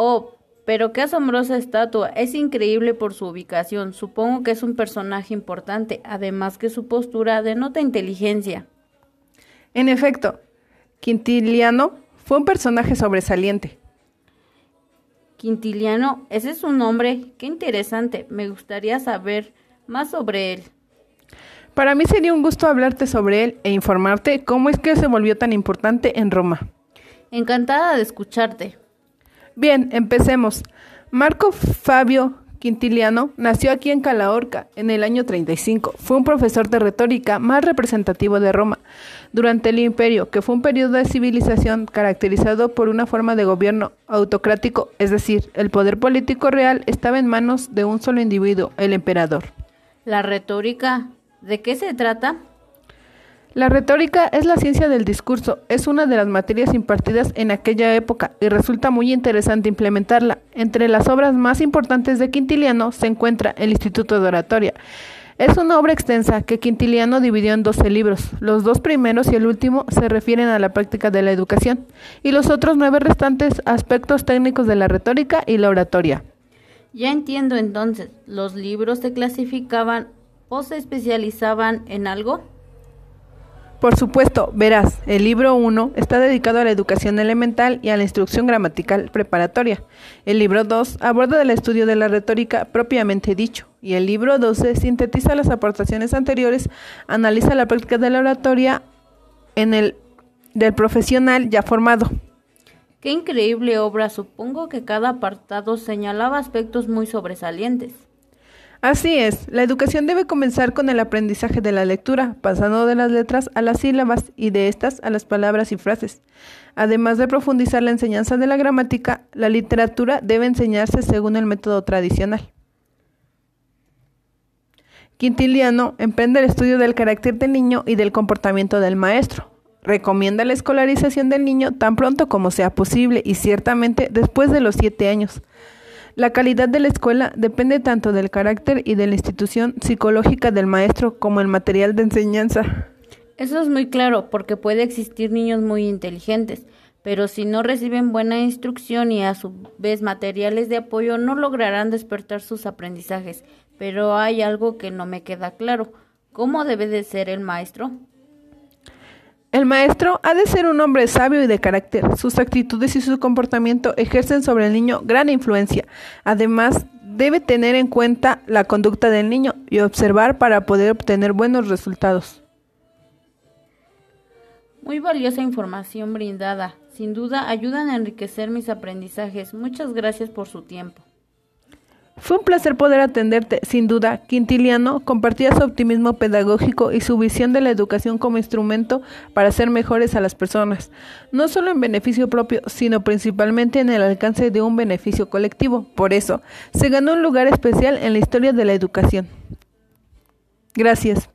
Oh, pero qué asombrosa estatua. Es increíble por su ubicación. Supongo que es un personaje importante, además que su postura denota inteligencia. En efecto, Quintiliano fue un personaje sobresaliente. Quintiliano, ese es un nombre. Qué interesante. Me gustaría saber más sobre él. Para mí sería un gusto hablarte sobre él e informarte cómo es que se volvió tan importante en Roma. Encantada de escucharte. Bien, empecemos. Marco Fabio Quintiliano nació aquí en Calahorca en el año 35. Fue un profesor de retórica más representativo de Roma durante el imperio, que fue un periodo de civilización caracterizado por una forma de gobierno autocrático, es decir, el poder político real estaba en manos de un solo individuo, el emperador. La retórica ¿De qué se trata? La retórica es la ciencia del discurso, es una de las materias impartidas en aquella época y resulta muy interesante implementarla. Entre las obras más importantes de Quintiliano se encuentra el Instituto de Oratoria. Es una obra extensa que Quintiliano dividió en 12 libros. Los dos primeros y el último se refieren a la práctica de la educación y los otros nueve restantes aspectos técnicos de la retórica y la oratoria. Ya entiendo entonces, los libros se clasificaban o se especializaban en algo? Por supuesto, verás, el libro 1 está dedicado a la educación elemental y a la instrucción gramatical preparatoria. El libro 2 aborda el estudio de la retórica propiamente dicho. Y el libro 12 sintetiza las aportaciones anteriores, analiza la práctica de la oratoria en el del profesional ya formado. Qué increíble obra. Supongo que cada apartado señalaba aspectos muy sobresalientes. Así es, la educación debe comenzar con el aprendizaje de la lectura, pasando de las letras a las sílabas y de estas a las palabras y frases. Además de profundizar la enseñanza de la gramática, la literatura debe enseñarse según el método tradicional. Quintiliano emprende el estudio del carácter del niño y del comportamiento del maestro. Recomienda la escolarización del niño tan pronto como sea posible y ciertamente después de los siete años. La calidad de la escuela depende tanto del carácter y de la institución psicológica del maestro como el material de enseñanza. Eso es muy claro, porque puede existir niños muy inteligentes, pero si no reciben buena instrucción y a su vez materiales de apoyo no lograrán despertar sus aprendizajes. Pero hay algo que no me queda claro. ¿Cómo debe de ser el maestro? El maestro ha de ser un hombre sabio y de carácter. Sus actitudes y su comportamiento ejercen sobre el niño gran influencia. Además, debe tener en cuenta la conducta del niño y observar para poder obtener buenos resultados. Muy valiosa información brindada. Sin duda ayudan a enriquecer mis aprendizajes. Muchas gracias por su tiempo. Fue un placer poder atenderte. Sin duda, Quintiliano compartía su optimismo pedagógico y su visión de la educación como instrumento para ser mejores a las personas, no solo en beneficio propio, sino principalmente en el alcance de un beneficio colectivo. Por eso, se ganó un lugar especial en la historia de la educación. Gracias.